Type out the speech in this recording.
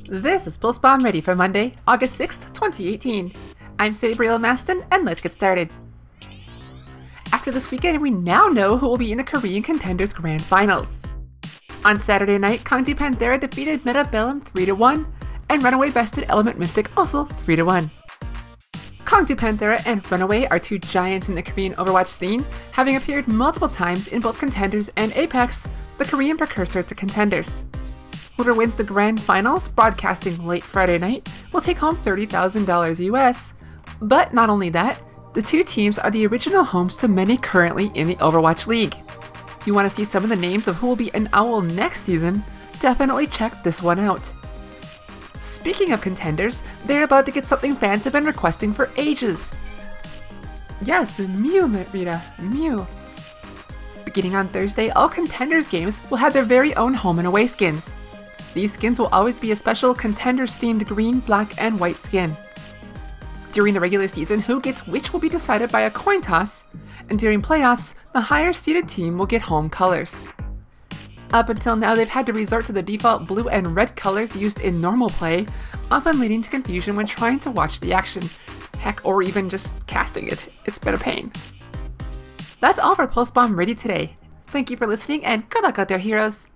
This is Pulse Bomb Ready for Monday, August 6th, 2018. I'm Sabriel Maston, and let's get started. After this weekend, we now know who will be in the Korean Contenders Grand Finals. On Saturday night, Kongdoo Panthera defeated Metabellum 3-1, and Runaway bested Element Mystic also 3-1. Kongdoo Panthera and Runaway are two giants in the Korean Overwatch scene, having appeared multiple times in both Contenders and Apex, the Korean precursor to Contenders. Whoever wins the grand finals, broadcasting late Friday night, will take home $30,000 US. But not only that, the two teams are the original homes to many currently in the Overwatch League. You want to see some of the names of who will be an Owl next season? Definitely check this one out. Speaking of contenders, they're about to get something fans have been requesting for ages. Yes, Mew, Rita, Mew. Beginning on Thursday, all contenders games will have their very own home and away skins. These skins will always be a special contenders themed green, black, and white skin. During the regular season, who gets which will be decided by a coin toss, and during playoffs, the higher seeded team will get home colors. Up until now, they've had to resort to the default blue and red colors used in normal play, often leading to confusion when trying to watch the action. Heck, or even just casting it. It's been a pain. That's all for Pulse Bomb Ready today. Thank you for listening, and good luck out there, heroes!